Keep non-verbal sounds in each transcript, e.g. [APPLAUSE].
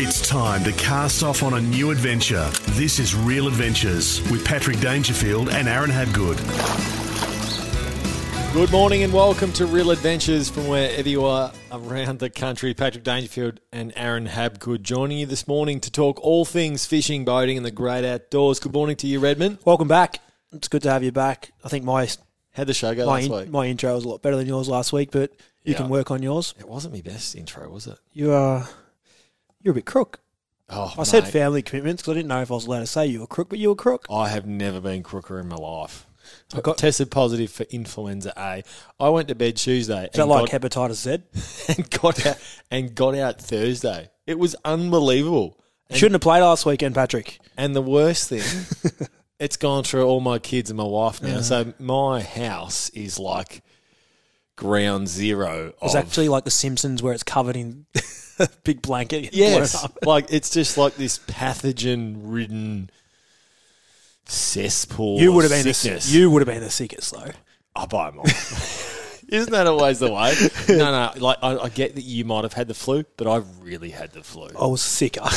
It's time to cast off on a new adventure. This is Real Adventures with Patrick Dangerfield and Aaron Habgood. Good morning and welcome to Real Adventures from wherever you are around the country. Patrick Dangerfield and Aaron Habgood joining you this morning to talk all things fishing, boating, and the great outdoors. Good morning to you, Redmond. Welcome back. It's good to have you back. I think my How'd the show go my, last in- week? my intro was a lot better than yours last week, but you Yeah. can work on yours. It wasn't my best intro, was it? You are you're a bit crook. Oh, I said family commitments because I didn't know if I was allowed to say you were crook, but you were crook. I have never been crooker in my life. I got- tested positive for influenza A. I went to bed Tuesday Is that and, like got, hepatitis Z? [LAUGHS] and got out and got out Thursday. It was unbelievable. You shouldn't have played last weekend, Patrick. And the worst thing, [LAUGHS] it's gone through all my kids and my wife now. So mm. my house is like ground zero. It's of- actually like The Simpsons where it's covered in [LAUGHS] big blanket. [LAUGHS] yes, like it's just like this pathogen-ridden cesspool. You would have been the, sickness. you would have been the sickest though. I buy them all. [LAUGHS] Isn't that always the way? No, no. Like I, I get that you might have had the flu, but I really had the flu. I was sicker.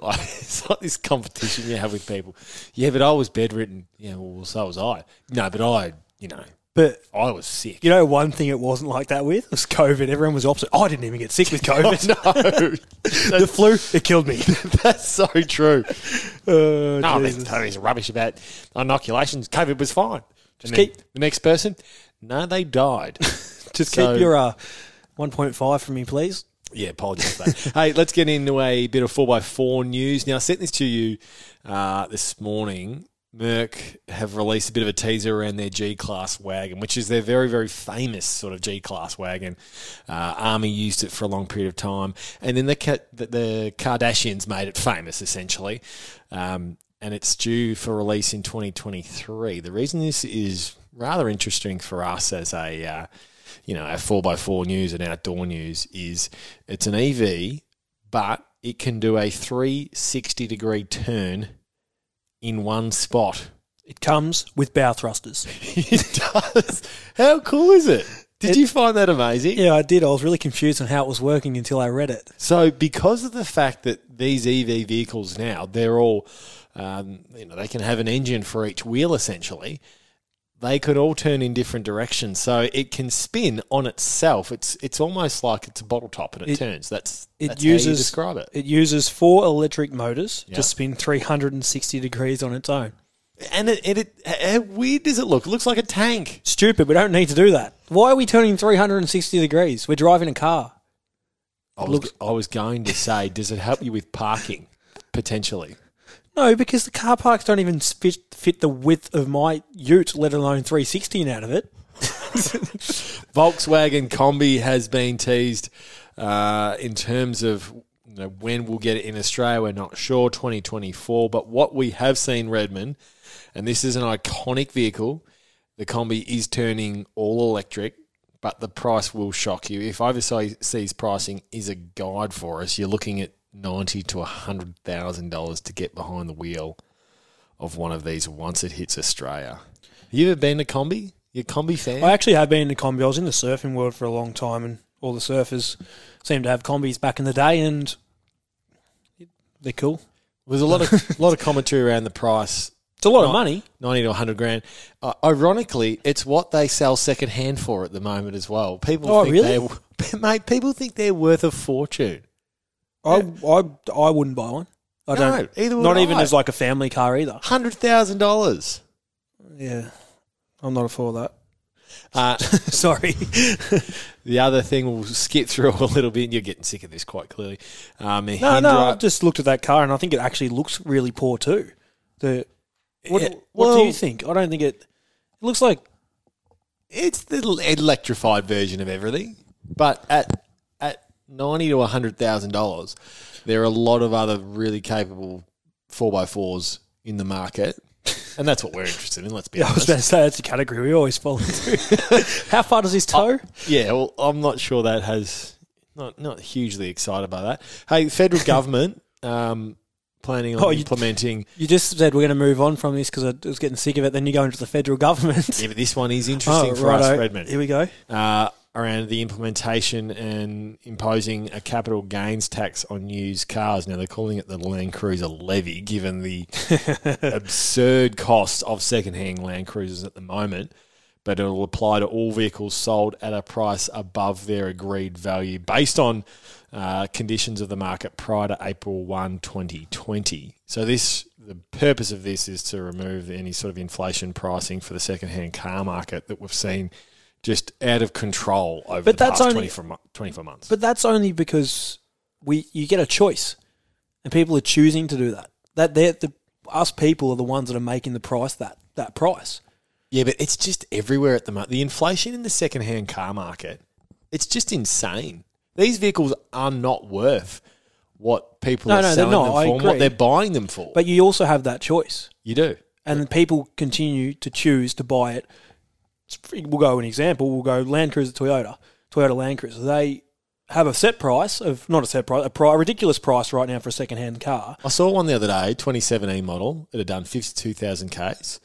Like, it's like this competition you have with people. Yeah, but I was bedridden. Yeah, well, so was I. No, but I, you know, but I was sick. you know, one thing it wasn't like that with was COVID. Everyone was opposite. I didn't even get sick with [LAUGHS] COVID. no, [LAUGHS] the flu, it killed me. [LAUGHS] that's so true. Oh, No, Jesus. there's there's rubbish about inoculations. COVID was fine. Just keep- the next person. No, they died. Just So- keep your uh, 1.5 from me, please. Yeah, apologies for that. hey, let's get into a bit of 4x4 news. Now, I sent this to you uh, this morning. Merc have released a bit of a teaser around their G Class wagon, which is their very, very famous sort of G Class wagon. Uh, Army used it for a long period of time. And then the, the, Kardashians made it famous, essentially. Um, and it's due for release in 2023. The reason this is rather interesting for us as a. Uh, you know, our 4x4 news and outdoor news is it's an EV, but it can do a 360 degree turn in one spot. It comes with bow thrusters. [LAUGHS] it does. How cool is it? Did It- you find that amazing? Yeah, I did. I was really confused on how it was working until I read it. So, because of the fact that these EV vehicles now, they're all, um, you know, they can have an engine for each wheel essentially. They could all turn in different directions, so it can spin on itself. It's it's almost like it's a bottle top and it, It- turns. That's It that's how you uses describe it. It uses four electric motors Yeah. to spin 360 degrees on its own. And it, it, it how weird does it look? It looks like a tank. Stupid. We don't need to do that. Why are we turning 360 degrees? We're driving a car. I was, I was going to say, does it help you with parking potentially? No, because the car parks don't even fit, fit the width of my ute, let alone 316 out of it. [LAUGHS] Volkswagen Kombi has been teased uh, in terms of you know, when we'll get it in Australia. We're not sure, 2024. But what we have seen, Redmond, and this is an iconic vehicle, the Kombi is turning all electric, but the price will shock you. If overseas sees pricing is a guide for us, you're looking at ninety to hundred thousand dollars to get behind the wheel of one of these once it hits Australia. Have you ever been to Kombi? You a Kombi fan? I actually have been the Kombi. I was in the surfing world for a long time, and all the surfers seem to have Kombis back in the day, and they're cool. There's a lot of [LAUGHS] lot of commentary around the price, It's a lot of money. ninety to hundred grand. Uh, ironically, it's what they sell second hand for at the moment as well. People, Oh, think really? they're, [LAUGHS] mate, people think they're worth a fortune. I, I, I wouldn't buy one. I No, don't. either would not even I. as like a family car either. Hundred thousand dollars. Yeah, I'm not for that. Uh, [LAUGHS] [LAUGHS] Sorry. the other thing we'll skip through a little bit. You're getting sick of this quite clearly. Um, No, no. I just looked at that car and I think it actually looks really poor too. The what, Yeah, what do well- you think? I don't think it. It looks like it's the electrified version of everything, but at ninety to hundred thousand dollars, there are a lot of other really capable four x fours in the market, and that's what we're interested in. Let's be [LAUGHS] Yeah, I was honest. about to say that's a category we always fall into. [LAUGHS] How far does this tow? Yeah, well, I'm not sure that has not not hugely excited by that. Hey, federal [LAUGHS] government um, planning on Oh, you- implementing. You just said we're going to move on from this because I was getting sick of it. Then you go into the federal government. Yeah, but this one is interesting Oh, for us, righto. Redmond. Here we go. uh, around the implementation and imposing a capital gains tax on used cars. Now they're calling it the Land Cruiser levy, given the [LAUGHS] absurd cost of second-hand Land Cruisers at the moment. But it'll apply to all vehicles sold at a price above their agreed value, based on uh, conditions of the market prior to April 1, 2020. So this, the purpose of this is to remove any sort of inflation pricing for the second-hand car market that we've seen just out of control over But the that's past only- 24, 24 months. But that's only because we you get a choice, and people are choosing to do that. That they're the us people are the ones that are making the price that that price. yeah, but it's just everywhere at the moment. The inflation in the second-hand car market, it's just insane. These vehicles are not worth what people No, are no, selling them I for and agree. what they're buying them for. But you also have that choice, you do. and people continue to choose to buy it. We'll go an example. We'll go Land Cruiser, Toyota, Toyota Land Cruiser. They have a set price of not a set price, a, pri- a ridiculous price right now for a second-hand car. I saw one the other day, 2017 model. It had done 52,000 Ks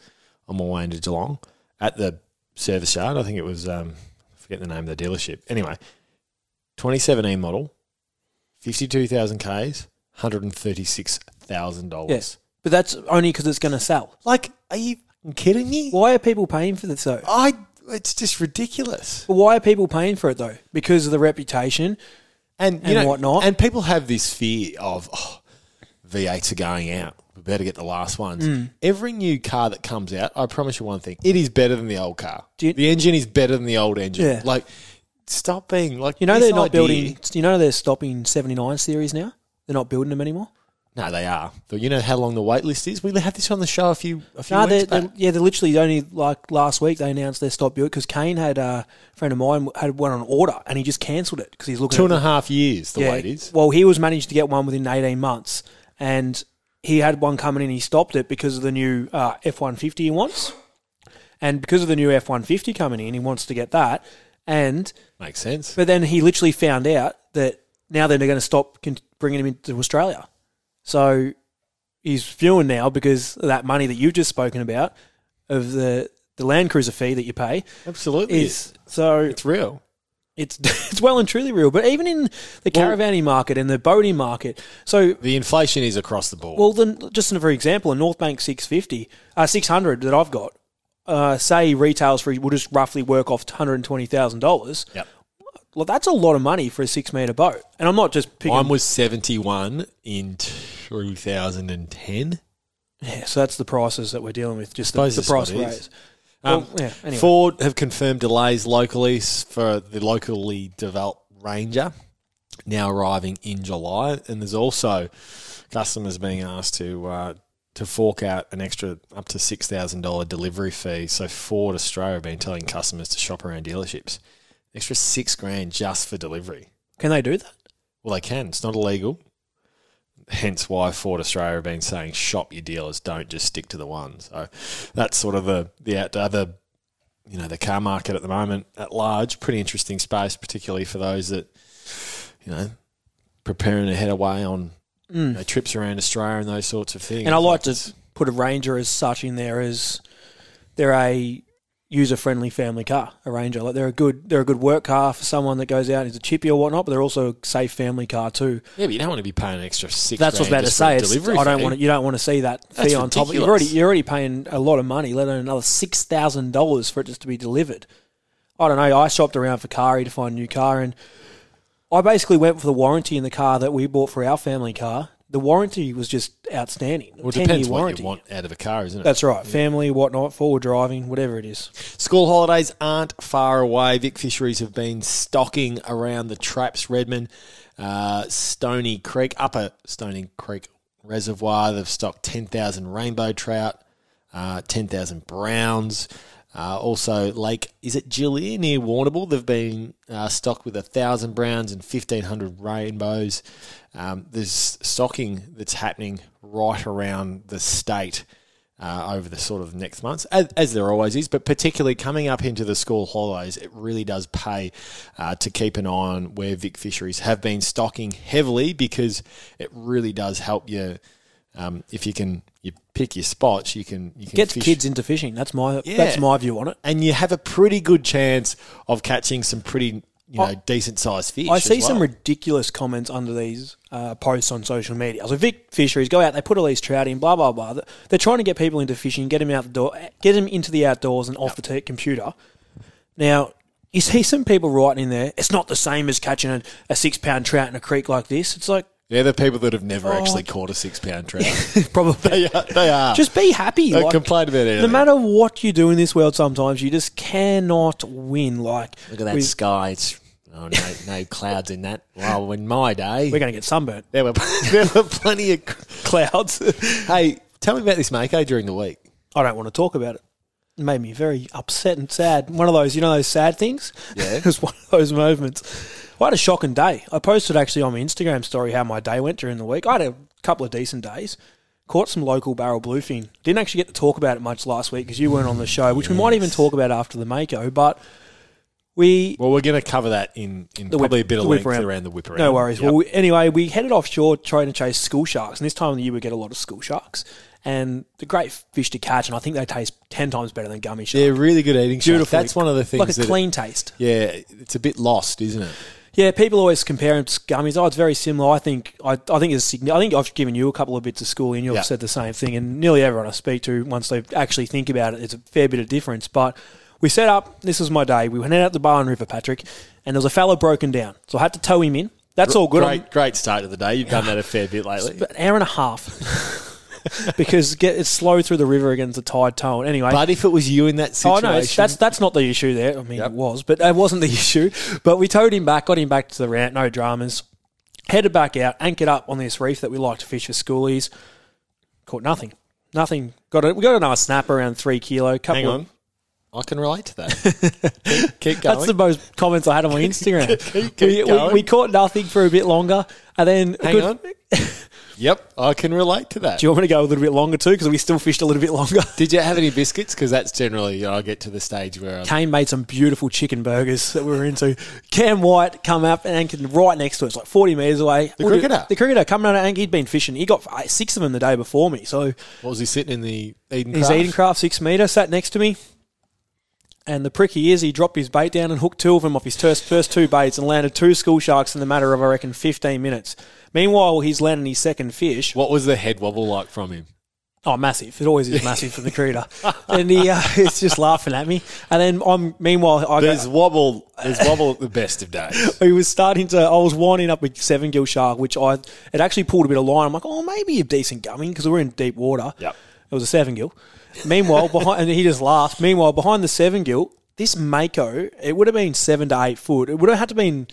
on my way into Geelong at the service yard. I think it was, um, I forget the name of the dealership. Anyway, 2017 model, 52,000 Ks, $136,000. Yes, but that's only because it's going to sell. Like, are you fucking kidding me? Why are people paying for this though? I, it's just ridiculous. Why are people paying for it though? Because of the reputation. And, you And know, whatnot. And people have this fear of, oh, V8s are going out. We better get the last ones. Hmm. Every new car that comes out, I promise you one thing: it is better than the old car. You- the engine is better than the old engine. Yeah. Like, stop being like You know they're not idea- building. You know they're stopping seventy nine series now. They're not building them anymore. No, they are. But you know how long the wait list is. We had this on the show a few a few No, they're, back. they're yeah, they're literally only like last week they announced their stopped building because Kane had a friend of mine had one on order and he just cancelled it because he's looking Two and a half years. The yeah, wait is. Well, he was managed to get one within eighteen months, and he had one coming in. He stopped it because of the new uh, F one fifty he wants, and because of the new F one fifty coming in, he wants to get that. And Makes sense. but then he literally found out that now they're going to stop bringing him into Australia. So he's fuming now because of that money that you've just spoken about of the the Land Cruiser fee that you pay Absolutely, is so it's real. it's [LAUGHS] it's well and truly real. But even in the Well- caravanning market and the boating market, so The inflation is across the board. well, then just for example, a North Bank 650, uh, 600 that I've got, uh, say retails for will just roughly work off $120,000. Yep. Well, that's a lot of money for a six metre boat. And I'm not just picking. Mine was seventy one in two thousand and ten. yeah, so that's the prices that we're dealing with, just the, the price raise. Um, Well, yeah, anyway. Ford have confirmed delays locally for the locally developed Ranger now arriving in July, and there's also customers being asked to uh, to fork out an extra up to six thousand dollar delivery fee. So Ford Australia have been telling customers to shop around dealerships, extra six grand just for delivery. Can they do that? Well, they can. It's not illegal. Hence why Ford Australia have been saying shop your dealers, don't just stick to the one. So that's sort of the the other, you know, the car market at the moment at large. Pretty interesting space, particularly for those that, you know, preparing to head away on you know, trips around Australia and those sorts of things. Mm. And I like to put a Ranger as such in there as they're a user friendly family car, a Ranger. Like they're a good they're a good work car for someone that goes out and is a chippy or whatnot, but they're also a safe family car too. yeah, but you don't want to be paying an extra six. That's what I was about to just for a say. I don't fee. want to, you don't want to see that fee That's on top. You're already you're already paying a lot of money, let alone another six thousand dollars for it just to be delivered. I don't know. I shopped around for Kari to find a new car, and I basically went for the warranty in the car that we bought for our family car. The warranty was just outstanding. Well, it depends what warranty. you want out of a car, isn't it? That's right. Family, whatnot, forward driving, whatever it is. School holidays aren't far away. Vic Fisheries have been stocking around the traps, Redmond, uh, Stony Creek, Upper Stony Creek Reservoir. They've stocked 10,000 rainbow trout, uh, 10,000 browns. Uh, also, Lake, is it Gillear near Warrnambool? They've been uh, stocked with 1,000 browns and 1,500 rainbows. Um, there's stocking that's happening right around the state uh, over the sort of next months, as, as there always is, but particularly coming up into the school holidays, it really does pay uh, to keep an eye on where Vic Fisheries have been stocking heavily because it really does help you. Um, if you can, you pick your spots, you can you can fish. kids into fishing. That's my Yeah. that's my view on it. and you have a pretty good chance of catching some pretty you know I- decent sized fish. I see some ridiculous comments under these uh, posts on social media. So Vic Fisheries go out, they put all these trout in, blah blah blah. They're trying to get people into fishing, get them out the door, get them into the outdoors and off the t- computer. Now you see some people writing in there. It's not the same as catching a, a six pound trout in a creek like this. It's like They're the people that have never Oh. actually caught a six pound trout. [LAUGHS] probably they are. They are. just be happy. Don't complain about anything. no matter what you do in this world, sometimes you just cannot win. Like Look at that we- sky. It's oh, no, no clouds in that. Well, in my day, we're going to get sunburnt. there were [LAUGHS] there were plenty of. Clouds. [LAUGHS] hey, tell me about this Mako during the week. I don't want to talk about it. It made me very upset and sad. One of those, you know, those sad things. Yeah. it was one of those moments. I had a shocking day. I posted actually on my Instagram story how my day went during the week. I had a couple of decent days. Caught some local barrel bluefin. Didn't actually get to talk about it much last week because you weren't on the show, which we might even talk about after the Mako. But we Well, we're going to cover that in, in The whip- probably a bit of length around. around. the whip around. No worries. Yep. Well, we, anyway, we headed offshore trying to chase school sharks, and this time of the year we get a lot of school sharks. And the great fish to catch, and I think they taste ten times better than gummy shark. they're really good eating. Beautiful. Beautiful. That's one of the things. like a clean taste. yeah, it's a bit lost, isn't it? Yeah, people always compare them to gummies. Oh, it's very similar. I think I, I think it's signi- I think I've given you a couple of bits of school, and you've Yeah. said the same thing. And nearly everyone I speak to, once they actually think about it, it's a fair bit of difference. But we set up. This was my day. We went out the Barwon River, Patrick, and there was a fellow broken down, so I had to tow him in. That's all good. Great, great start to the day. You've done that a fair bit lately. An hour and a half. [LAUGHS] [LAUGHS] because get, it's slow through the river against the tide tone. Anyway, But if it was you in that Oh situation, no, it's, that's that's not the issue there. I mean, Yep. it was, but that wasn't the [LAUGHS] issue. But we towed him back, got him back to the rant, no dramas. Headed back out, anchored up on this reef that we like to fish for schoolies. Caught nothing, nothing. Got a, we got another snap around three kilo. Couple hang of- on. I can relate to that. [LAUGHS] keep, keep going. That's the most comments I had on my Instagram. Keep- keep we, we, going. we caught nothing for a bit longer, and then hang good- on. Yep, I can relate to that. Do you want me to go a little bit longer too? Because we still fished a little bit longer. [LAUGHS] Did you have any biscuits? Because that's generally you know, I get to the stage where I'm, Kane made some beautiful chicken burgers that we were into. Cam White come up and anchored right next to us, like 40 metres away. The cricketer? The cricketer coming out of anchor. He'd been fishing. He got six of them the day before me. So what was he sitting in the Eden he's Craft? Edencraft six metre, sat next to me. And the prick he is, he dropped his bait down and hooked two of them off his first, first two baits and landed two school sharks in the matter of, I reckon, 15 minutes. Meanwhile, he's landing his second fish. What was the head wobble like from him? Oh, massive! It always is massive for the cricketer, [LAUGHS] and he uh, [LAUGHS] he's just laughing at me. And then I'm meanwhile I go, There's wobble. There's [LAUGHS] wobble at the best of days. he was starting to. I was winding up with seven gill shark, which I it actually pulled a bit of line. I'm like, oh, maybe a decent gumming because we're in deep water. Yep. It was a seven gill. Meanwhile, behind and he just laughed. Meanwhile, behind the seven gill, this mako, it would have been seven to eight foot. It would have had to been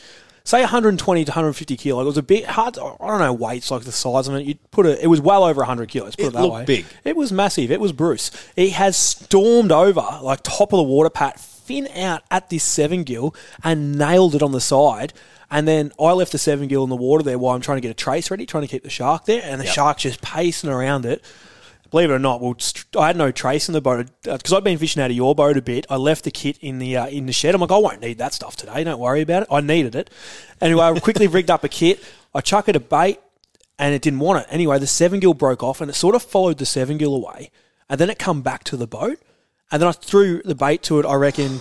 say 120 to 150 kilo. It was a bit hard. To, I don't know weights like the size of it. You put it. It was well over 100 kilos. Put it, It that way. big. It was massive. It was Bruce. He has stormed over like top of the water pat, fin out at this seven gill, and nailed it on the side. And then I left the seven gill in the water there while I'm trying to get a trace ready, trying to keep the shark there, and the shark's just pacing around it. Believe it or not, well, I had no trace in the boat because I'd been fishing out of your boat a bit. I left the kit in the uh, in the shed. I'm like, I won't need that stuff today. Don't worry about it. I needed it. Anyway, I quickly rigged up a kit. I chuck it a bait, and it didn't want it. Anyway, the seven gill broke off, and it sort of followed the seven gill away, and then it come back to the boat, and then I threw the bait to it. I reckon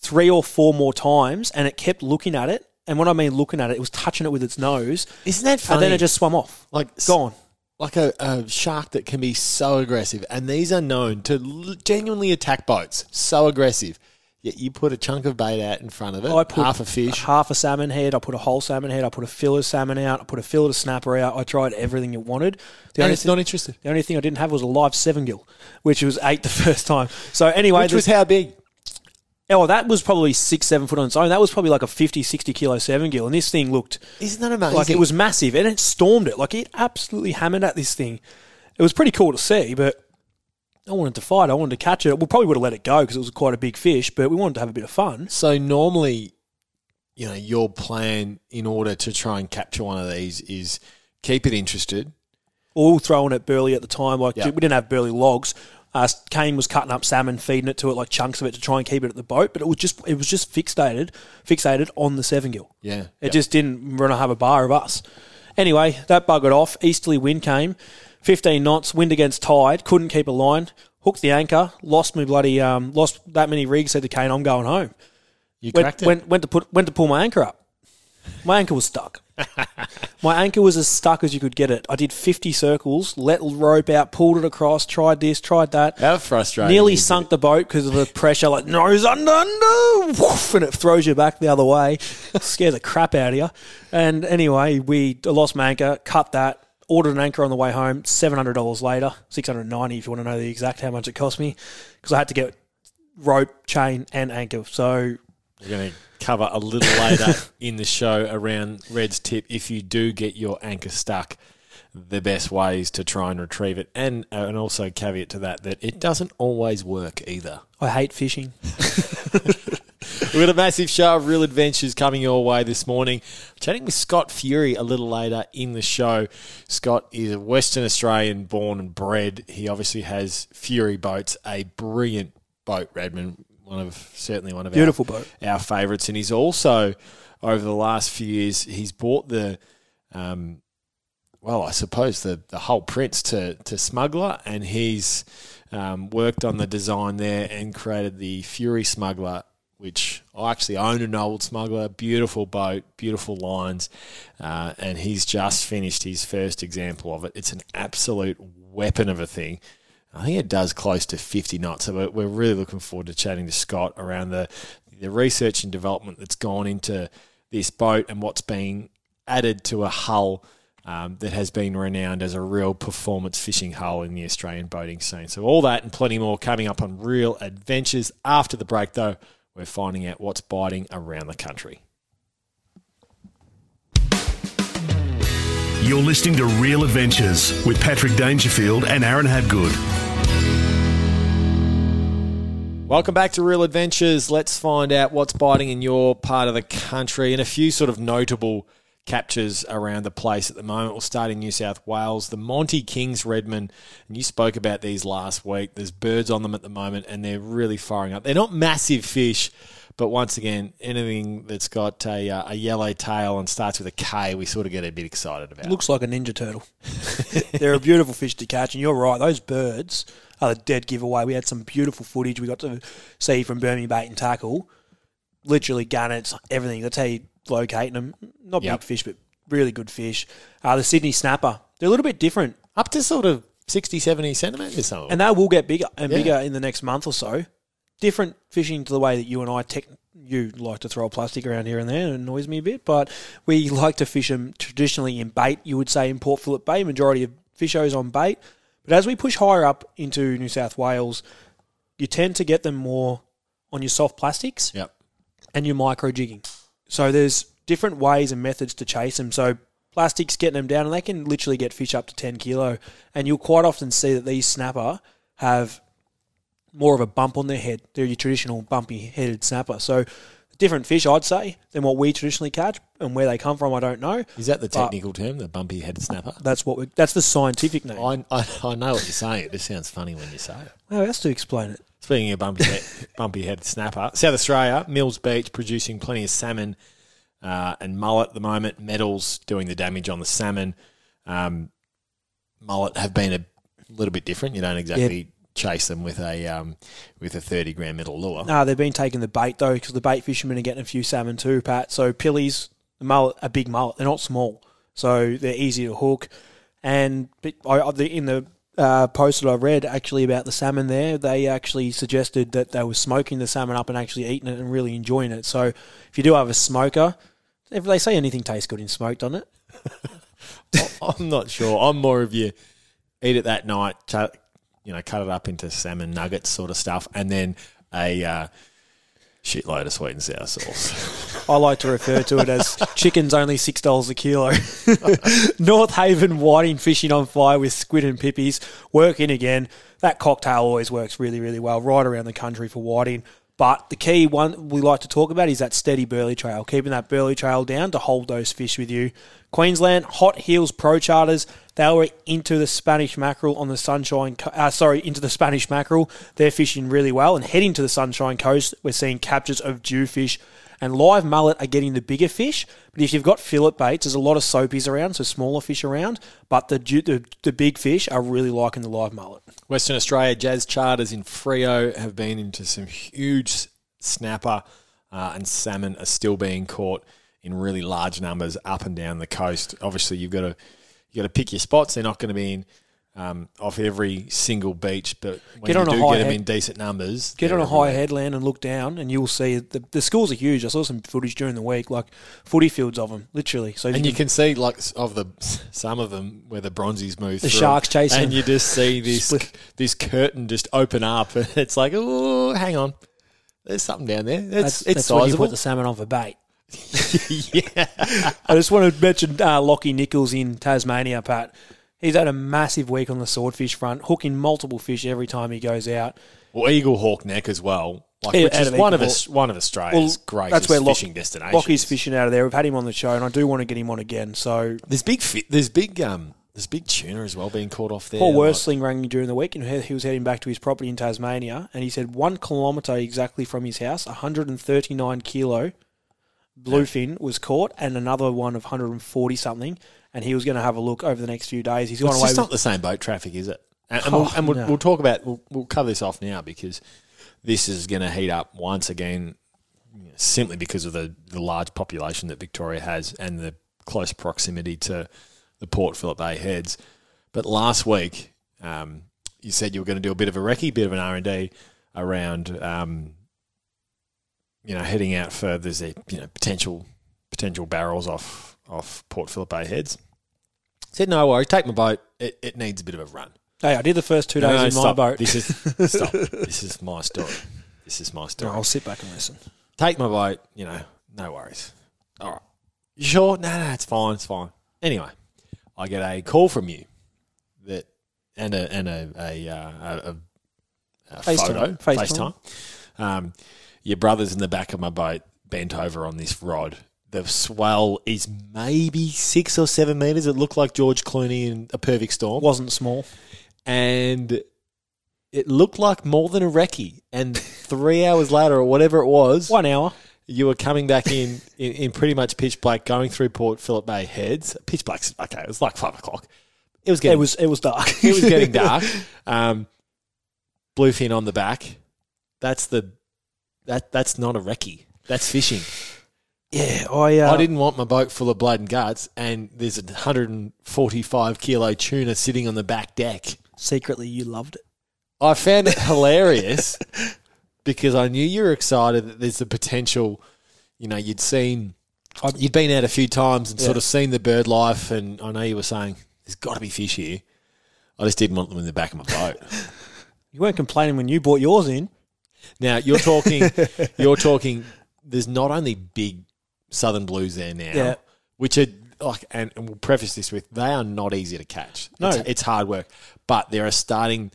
three or four more times, and it kept looking at it. And when I mean looking at it, it was touching it with its nose, Isn't that funny? and then it just swam off. like gone. Like a, a shark that can be so aggressive, and these are known to l- genuinely attack boats. So aggressive. Yet you put a chunk of bait out in front of it, I put half a fish. half a salmon head. I put a whole salmon head. I put a fillet of salmon out. I put a fillet of snapper out. I tried everything you wanted. The and only it's thing, not interested. the only thing I didn't have was a live seven gill, which was eight the [LAUGHS] first time. So anyway, Which was how big? Oh, that was probably six, seven foot on its own. That was probably like a 50, 60 kilo seven gill, and this thing looked Isn't that amazing? like it was massive, and it stormed it. Like it absolutely hammered at this thing. It was pretty cool to see, but I wanted to fight. I wanted to catch it. We probably would have let it go because it was quite a big fish, but we wanted to have a bit of fun. So normally, you know, your plan in order to try and capture one of these is keep it interested. All throwing at burley at the time. Like Yeah. we didn't have burley logs. Uh, Kane was cutting up salmon, feeding it to it like chunks of it to try and keep it at the boat, but it was just it was just fixated fixated on the seven gill. Yeah. It just didn't run to have a bar of us. Anyway, that buggered off. Easterly wind came, 15 knots, wind against tide, couldn't keep a line, hooked the anchor, lost me bloody, um, lost that many rigs, said to Kane, I'm going home. you Went, cracked it. went, went, to put, went to pull my anchor up. My anchor was stuck. my anchor was as stuck as you could get it. I did 50 circles, let rope out, pulled it across, tried this, tried that. How frustrating. Nearly is it? sunk the boat because of the pressure, like nose under, under, woof, and it throws you back the other way. Scares the crap out of you. And anyway, we lost my anchor, cut that, ordered an anchor on the way home. Seven hundred dollars later, six hundred ninety if you want to know the exact how much it cost me, because I had to get rope, chain, and anchor. So We're going to cover a little later [LAUGHS] in the show around Red's tip. If you do get your anchor stuck, the best ways to try and retrieve it, and uh, and also caveat to that that it doesn't always work either. I hate fishing. [LAUGHS] We've got a massive show of real adventures coming your way this morning. Chatting with Scott Fury a little later in the show. Scott is a Western Australian born and bred. He obviously has Fury boats, a brilliant boat, Redmond. One of certainly one of Beautiful our, boat. our favourites, and he's also over the last few years he's bought the. Um, well, I suppose the, the whole Prince to, to Smuggler, and he's um, worked on the design there and created the Fury Smuggler, which I actually own an old Smuggler. Beautiful boat, beautiful lines, uh, and he's just finished his first example of it. It's an absolute weapon of a thing. I think it does close to 50 knots. So we're, really looking forward to chatting to Scott around the, the research and development that's gone into this boat and what's being added to a hull um, that has been renowned as a real performance fishing hull in the Australian boating scene. So, all that and plenty more coming up on Real Adventures. After the break, though, we're finding out what's biting around the country. You're listening to Real Adventures with Patrick Dangerfield and Aaron Habgood. Welcome back to Real Adventures. Let's find out what's biting in your part of the country and a few sort of notable captures around the place at the moment. We'll start in New South Wales. The Monty Kings Redmond, and you spoke about these last week. There's birds on them at the moment, and they're really firing up. They're not massive fish, but once again, anything that's got a, uh, a yellow tail and starts with a K, we sort of get a bit excited about. Looks like a ninja turtle. [LAUGHS] They're a beautiful fish to catch, and you're right. Those birds are the dead giveaway. We had some beautiful footage we got to see from Birmingham Bait and Tackle. Literally gannets, everything. That's how you locate them. Not Yep. big fish, but really good fish. Uh, the Sydney snapper. They're a little bit different, Up to sort of 60, 70 centimetres, some of and they will get bigger and Yeah. bigger in the next month or so. Different fishing to the way that you and I tech. You like to throw plastic around here and there, and it annoys me a bit. But we like to fish them traditionally in bait. You would say in Port Phillip Bay, majority of fishos on bait. But as we push higher up into New South Wales, you tend to get them more on your soft plastics Yep. and your micro jigging. So there's different ways and methods to chase them. So plastics getting them down, and they can literally get fish up to 10 kilo. And you'll quite often see that these snapper have more of a bump on their head. They're your traditional bumpy headed snapper. So different fish, I'd say, than what we traditionally catch, and where they come from, I don't know. Is that the technical term, the bumpy headed snapper? That's what we, that's the scientific name. I, I, I know what you're saying. It just sounds funny when you say it. How else to explain it? Speaking of bumpy, head, [LAUGHS] bumpy headed snapper, South Australia, Mills Beach producing plenty of salmon uh, and mullet at the moment. Metals doing the damage on the salmon. Um, mullet have been a little bit different. You don't exactly chase them with a um, with a 30 gram metal lure. No, they've been taking the bait though, because the bait fishermen are getting a few salmon too, Pat. So pillies, the mullet, a big mullet. They're not small, so they're easy to hook. And I, I- the- in the uh, post that I read actually about the salmon there, they actually suggested that they were smoking the salmon up and actually eating it and really enjoying it. So if you do have a smoker, if they say anything tastes good in smoked on it, [LAUGHS] I'm not sure. I'm more of you eat it that night, you know, cut it up into salmon nuggets sort of stuff, and then a uh, shitload of sweet and sour sauce. [LAUGHS] I like to refer to it as chicken's only six dollars a kilo. [LAUGHS] North Haven whiting fishing on fire with squid and pippies working again. That cocktail always works really, really well right around the country for whiting. But the key one we like to talk about is that steady burley trail, keeping that burley trail down to hold those fish with you. Queensland Hot Heels Pro Charters, they were into the Spanish mackerel on the Sunshine. Co- Uh, sorry, into the Spanish mackerel. They're fishing really well and heading to the Sunshine Coast. We're seeing captures of jewfish and live mullet are getting the bigger fish. But if you've got fillet baits, there's a lot of soapies around, so smaller fish around. But the the, the big fish are really liking the live mullet. Western Australia Jazz Charters in Frio have been into some huge snapper, uh, and salmon are still being caught in really large numbers up and down the coast. Obviously, you've got to you got to pick your spots. They're not going to be in um, off every single beach, but when Get you on a do high get them head- in decent numbers, Get on a high headland and look down, and you'll see the, the schools are huge. I saw some footage during the week, like footy fields of them, literally. So And you can see like s- of the some of them where the bronzies move. The through, sharks chasing and them. you just see [LAUGHS] this Split. this curtain just open up, and [LAUGHS] it's like, oh, hang on, there's something down there. It's that's, it's that's when you sizable. put the salmon on for bait. [LAUGHS] yeah, I just want to mention uh, Lockie Nichols in Tasmania, Pat. He's had a massive week on the swordfish front, hooking multiple fish every time he goes out. well, Eagle Hawk Neck as well, like, Yeah, which is one of us, one of Australia's greatest that's where Lock- fishing destinations. Lockie's fishing out of there. We've had him on the show, and I do want to get him on again. So There's big, fi- there's big, um, there's big tuna as well being caught off there. Paul like- Worsteling rang me during the week, and he he was heading back to his property in Tasmania, and he said one kilometre exactly from his house, 139 kilo bluefin was caught, and another one of 140 something, and he was going to have a look over the next few days. He's gone It's away. With, not the same boat traffic, is it? And, and, we'll, Oh, and we'll, no. we'll talk about we'll, we'll cover this off now because this is going to heat up once again, simply because of the, the large population that Victoria has and the close proximity to the Port Phillip Bay heads. But last week, um, you said you were going to do a bit of a recce, bit of an R and D around, um, you know, heading out for there's a you know potential potential barrels off off Port Phillip Bay heads. Said no worries, take my boat. It, it needs a bit of a run. hey, I did the first two No, days no, in stop. my boat. This is [LAUGHS] stop. This is my story. This is my No, story. I'll sit back and listen. Take my boat. You know, no worries. All right. You sure? No, no, it's fine. It's fine. Anyway, I get a call from you that and a and a a, uh, a, a, a photo FaceTime. FaceTime. FaceTime. Um, your brother's in the back of my boat, bent over on this rod. The swell is maybe six or seven meters. It looked like George Clooney in a perfect storm Wasn't small. and it looked like more than a recce. And three hours later, or whatever it was, One hour. you were coming back in, in in pretty much pitch black, going through Port Phillip Bay heads. Pitch black. okay. It was like five o'clock. It was getting It was it was dark. [LAUGHS] it was getting [LAUGHS] dark. Um, bluefin on the back. That's the that that's not a recce. That's fishing. yeah, I uh, I didn't want my boat full of blood and guts, and there's a 145 kilo tuna sitting on the back deck. secretly you loved it. I found it hilarious [LAUGHS] because I knew you were excited that there's the potential. You know, you'd seen, you'd been out a few times and sort of seen the bird life, and I know you were saying there's got to be fish here. I just didn't want them in the back of my boat. [LAUGHS] You weren't complaining when you brought yours in. Now you're talking, [LAUGHS] you're talking. There's not only big southern blues there now, Yeah. which are like, and, and we'll preface this with they are not easy to catch. No. it's, it's hard work, but there are starting.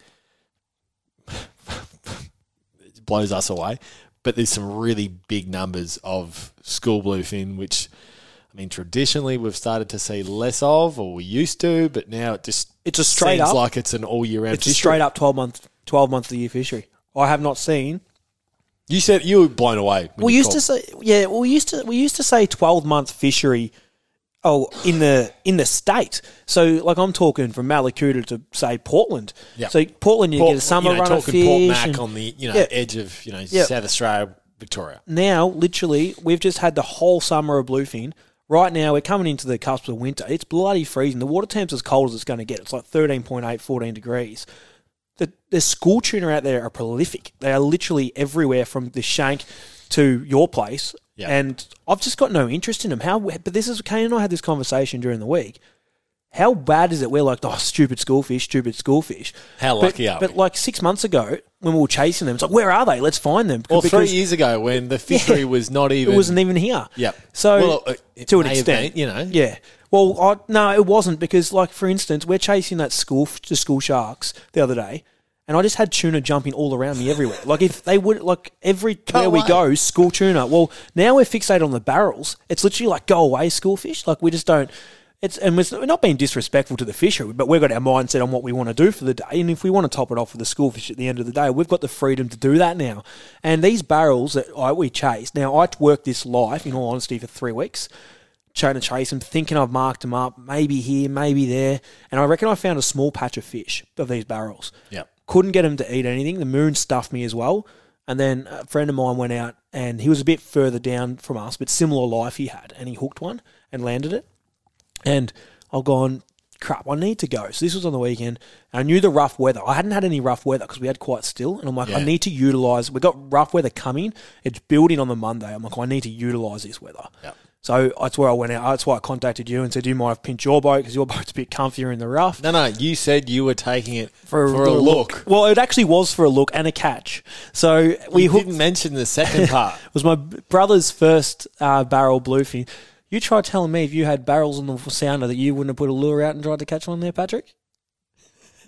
it [LAUGHS] blows us away, but there's some really big numbers of school bluefin, which I mean traditionally we've started to see less of, or we used to, but now it just It's a straight seems up- like it's an all year round. It's a straight up twelve month twelve month of the year fishery. I have not seen. You said you were blown away. We you used to say yeah. We used to we used to say twelve month fishery. Oh, in the in the state. So like I'm talking from Mallacoota to say Portland. Yeah. So Portland, you Port- get a summer you know, run of talking Port fish. Mac and- on the you know Yeah. edge of you know Yeah. South Australia, Victoria. now, literally, we've just had the whole summer of bluefin Right now, we're coming into the cusp of winter. It's bloody freezing. The water temp's as cold as it's going to get. It's like 13.8, 14 degrees. The, the school tuna out there are prolific. They are literally everywhere from the shank to your place. Yeah. And I've just got no interest in them. How? But this is Kane and I had this conversation during the week. How bad is it? We're like, oh, stupid schoolfish, stupid schoolfish. How But- lucky are But we? like six months ago, when we were chasing them, it's like, where are they? Let's find them. Or three years ago when the [LAUGHS] fishery Yeah. was not even. It wasn't even here. Yep. So Well, uh, to an extent, been, you know. Yeah. Well, I, no, it wasn't because, like, for instance, we're chasing that school the school sharks the other day, and I just had tuna jumping all around me everywhere. Like if they would, like everywhere [LAUGHS] we away. go, school tuna. Well, now we're fixated on the barrels. It's literally like go away, school fish. Like we just don't. It's and we're we're not being disrespectful to the fishery, but we've got our mindset on what we want to do for the day. And if we want to top it off with the school fish at the end of the day, we've got the freedom to do that now. And these barrels that I, we chase now, I worked this life in all honesty for three weeks trying to chase them, thinking I've marked them up, maybe here, maybe there. And I reckon I found a small patch of fish of these barrels. Yeah. Couldn't get them to eat anything. The moon stuffed me as well. And then a friend of mine went out and he was a bit further down from us, but similar life he had. And he hooked one and landed it. And I've gone, crap, I need to go. So this was on the weekend. And I knew the rough weather. I hadn't had any rough weather because we had quite still. And I'm like, I need to utilise. We've got rough weather coming. It's building on the Monday. I'm like, I need to utilise this weather. Yep. So that's where I went out. That's why I contacted you and said, "Do you mind if I pinch your boat because your [LAUGHS] boat's a bit comfier in the rough?" No, no. You said you were taking it For, for, a look. Well, it actually was for a look and a catch. So we You hooked. didn't mention the second part. [LAUGHS] It was my brother's first uh, barrel bluefin. You try telling me if you had barrels on the sounder that you wouldn't have put a lure out and tried to catch one there, Patrick.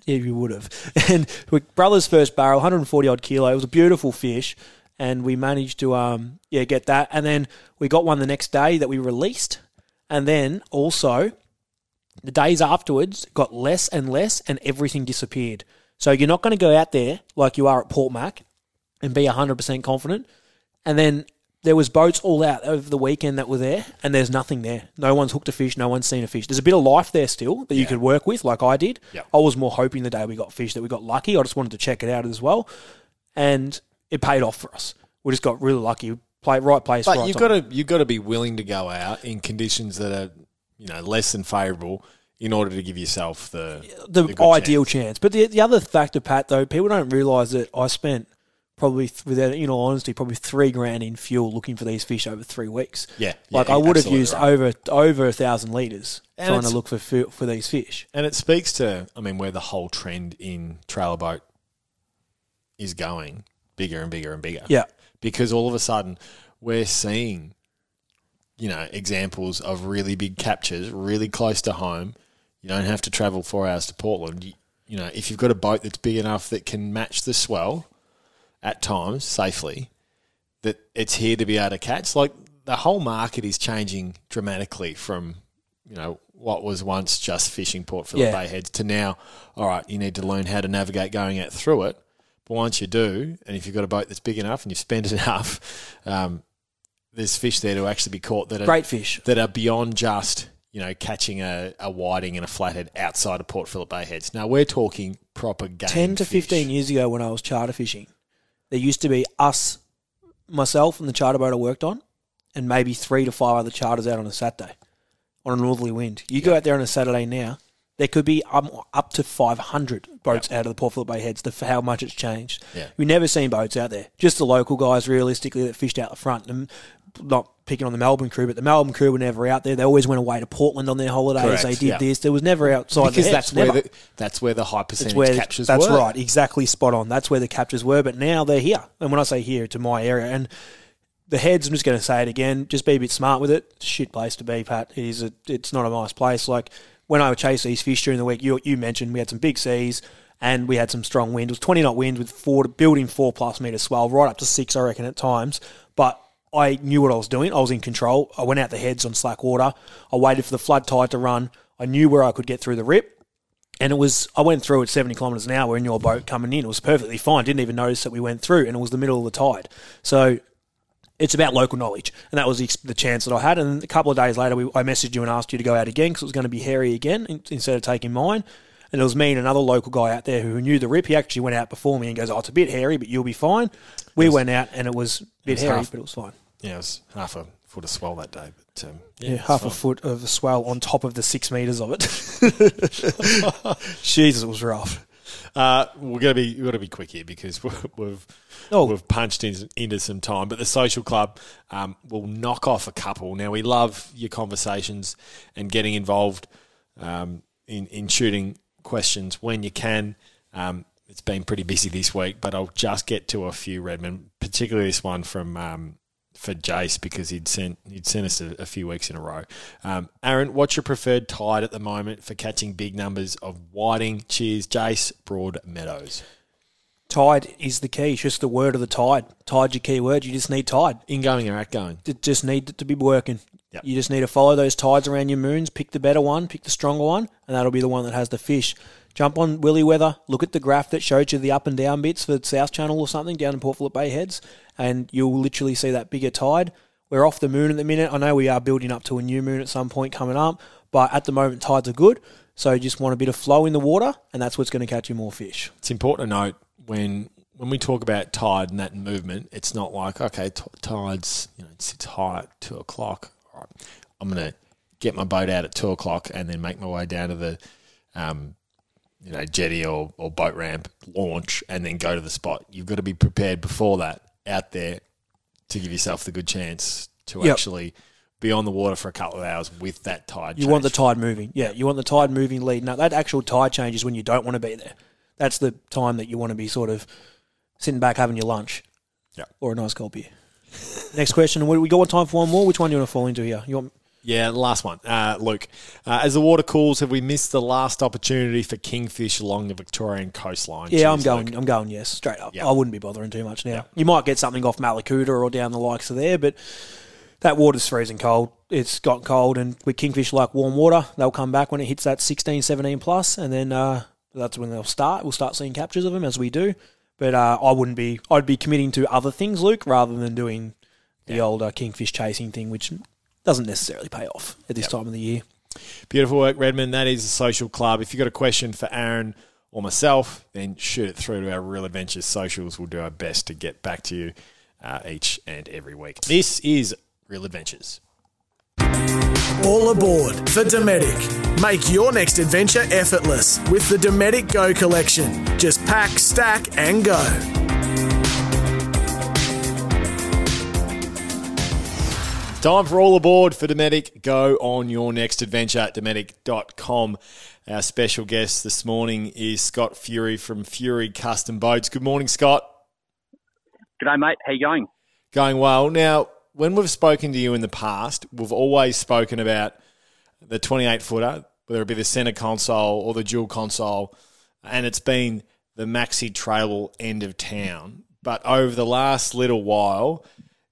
Yeah, you would have. [LAUGHS] And brother's first barrel, 140 odd kilo. It was a beautiful fish, and we managed to um yeah get that. And then we got one the next day that we released, and then also the days afterwards got less and less, and everything disappeared. So you're not going to go out there like you are at Port Mac and be 100% confident. And then there was boats all out over the weekend that were there, and there's nothing there. No one's hooked a fish. No one's seen a fish. There's a bit of life there still that you could work with, like I did. Yep. I was more hoping the day we got fish that we got lucky. I just wanted to check it out as well, and it paid off for us. We just got really lucky. Play right place, But right you've got to you've got to be willing to go out in conditions that are you know less than favourable in order to give yourself the the, good ideal chance. chance. But the the other factor, Pat, though, people don't realise that I spent probably, without in all honesty, probably three grand in fuel looking for these fish over three weeks. Yeah, like yeah, I would have used right. over over a thousand litres And trying to look for for these fish. And it speaks to, I mean, where the whole trend in trailer boat is going bigger and bigger and bigger. Yeah. Because all of a sudden we're seeing, you know, examples of really big captures really close to home. You don't have to travel four hours to Portland. You, you know, if you've got a boat that's big enough that can match the swell at times safely, that it's here to be able to catch. Like the whole market is changing dramatically from, you know, what was once just fishing Port Phillip Yeah. Bay heads to now, all right, you need to learn how to navigate going out through it. But once you do, and if you've got a boat that's big enough and you've spent [LAUGHS] enough, um, there's fish there to actually be caught that are Great fish. that are beyond just you know catching a, a whiting and a flathead outside of Port Phillip Bay heads. Now we're talking proper game. 10 to fish. 15 years ago when I was charter fishing, there used to be us, myself and the charter boat I worked on, and maybe three to five other charters out on a Saturday on a northerly wind. You go out there on a Saturday now, there could be um, up to 500 boats out of the Port Phillip Bay heads the- for how much it's changed. Yeah. We've never seen boats out there. Just the local guys, realistically, that fished out the front. And not picking on the Melbourne crew, but the Melbourne crew were never out there. They always went away to Portland on their holidays. Correct, They did yeah. this. There was never outside because the that's where never. the, that's where the high percentage That's where captures that's were. right, exactly spot on. That's where the captures were, but now they're here. And when I say here, to my area, and the heads, I'm just going to say it again. Just be a bit smart with it. It's a shit place to be, Pat. It is. A, it's not a nice place. Like when I would chase these fish during the week, you you mentioned we had some big seas and we had some strong wind. It was 20 knot wind with four building four plus meter swell, right up to six, I reckon, at times. But I knew what I was doing. I was in control. I went out the heads on slack water. I waited for the flood tide to run. I knew where I could get through the rip. And it was, I went through at 70 kilometres an hour in your boat coming in. It was perfectly fine. Didn't even notice that we went through, and it was the middle of the tide. So it's about local knowledge. And that was the, the chance that I had. And a couple of days later, we, I messaged you and asked you to go out again because it was going to be hairy again in- instead of taking mine. And it was me and another local guy out there who knew the rip. He actually went out before me and goes, Oh, it's a bit hairy, but you'll be fine. We went out and it was a bit was hairy, half- but it was fine. Yeah, it was half a foot of swell that day. But um, Yeah, it's half a foot of swell on top of the six meters of it. [LAUGHS] [LAUGHS] [LAUGHS] Jesus, it was rough. Uh, we're gonna be we're gonna be quick here because [LAUGHS] we've Oh. we've punched in, into some time. But the social club um, will knock off a couple. Now we love your conversations and getting involved um, in in shooting questions when you can. Um, it's been pretty busy this week, but I'll just get to a few Redmond, particularly this one from um, for Jace because he'd sent he'd sent us a, a few weeks in a row. Um, Aaron, what's your preferred tide at the moment for catching big numbers of whiting? Cheers, Jace, Broad Meadows. Tide is the key. It's just the word of the tide. Tide's your key word. You just need tide. Ingoing or outgoing? It just need it to be working. Yep. You just need to follow those tides around your moons, pick the better one, pick the stronger one, and that'll be the one that has the fish. Jump on Willy Weather, look at the graph that shows you the up and down bits for the South Channel or something down in Port Phillip Bay Heads, and you'll literally see that bigger tide. We're off the moon at the minute. I know we are building up to a new moon at some point coming up, but at the moment tides are good. So you just want a bit of flow in the water, and that's what's going to catch you more fish. It's important to note when when we talk about tide and that movement, it's not like okay, t- tides you know it sits high at two o'clock. All right, I'm gonna get my boat out at two o'clock and then make my way down to the um, you know jetty or, or boat ramp, launch, and then go to the spot. You've got to be prepared before that out there to give yourself the good chance to Yep. actually be on the water for a couple of hours with that tide. You want the tide moving. Yeah, you want the tide moving lead. Now, That actual tide change is when you don't want to be there. That's the time that you want to be sort of sitting back having your lunch. Yeah. Or a nice cold beer. Next question. We got one time for one more. Which one do you want to fall into here? You want Yeah, last one. Uh, Luke, uh, as the water cools, have we missed the last opportunity for kingfish along the Victorian coastline? Yeah, I'm going. Luke. I'm going. Yes, straight up. Yeah. I wouldn't be bothering too much now. You might get something off Mallacoota or down the likes of there, but that water's freezing cold. It's got cold, and with kingfish like warm water, they'll come back when it hits that 16, 17 plus, and then uh, that's when they'll start. We'll start seeing captures of them as we do. But uh, I wouldn't be. I'd be committing to other things, Luke, rather than doing the old uh, kingfish chasing thing, which doesn't necessarily pay off at this time of the year. Beautiful work, Redmond. That is the social club. If you've got a question for Aaron or myself, then shoot it through to our Real Adventures socials. We'll do our best to get back to you uh, each and every week. This is Real Adventures. All aboard for Dometic. Make your next adventure effortless with the Dometic Go collection. Just pack, stack, and go. Time for all aboard for Dometic. Go on your next adventure at Dometic.com. Our special guest this morning is Scott Fury from Fury Custom Boats. Good morning, Scott. G'day, mate. How you going? Going well. Now, when we've spoken to you in the past, we've always spoken about the 28 footer, whether it be the center console or the dual console, and it's been the maxi trail end of town. But over the last little while,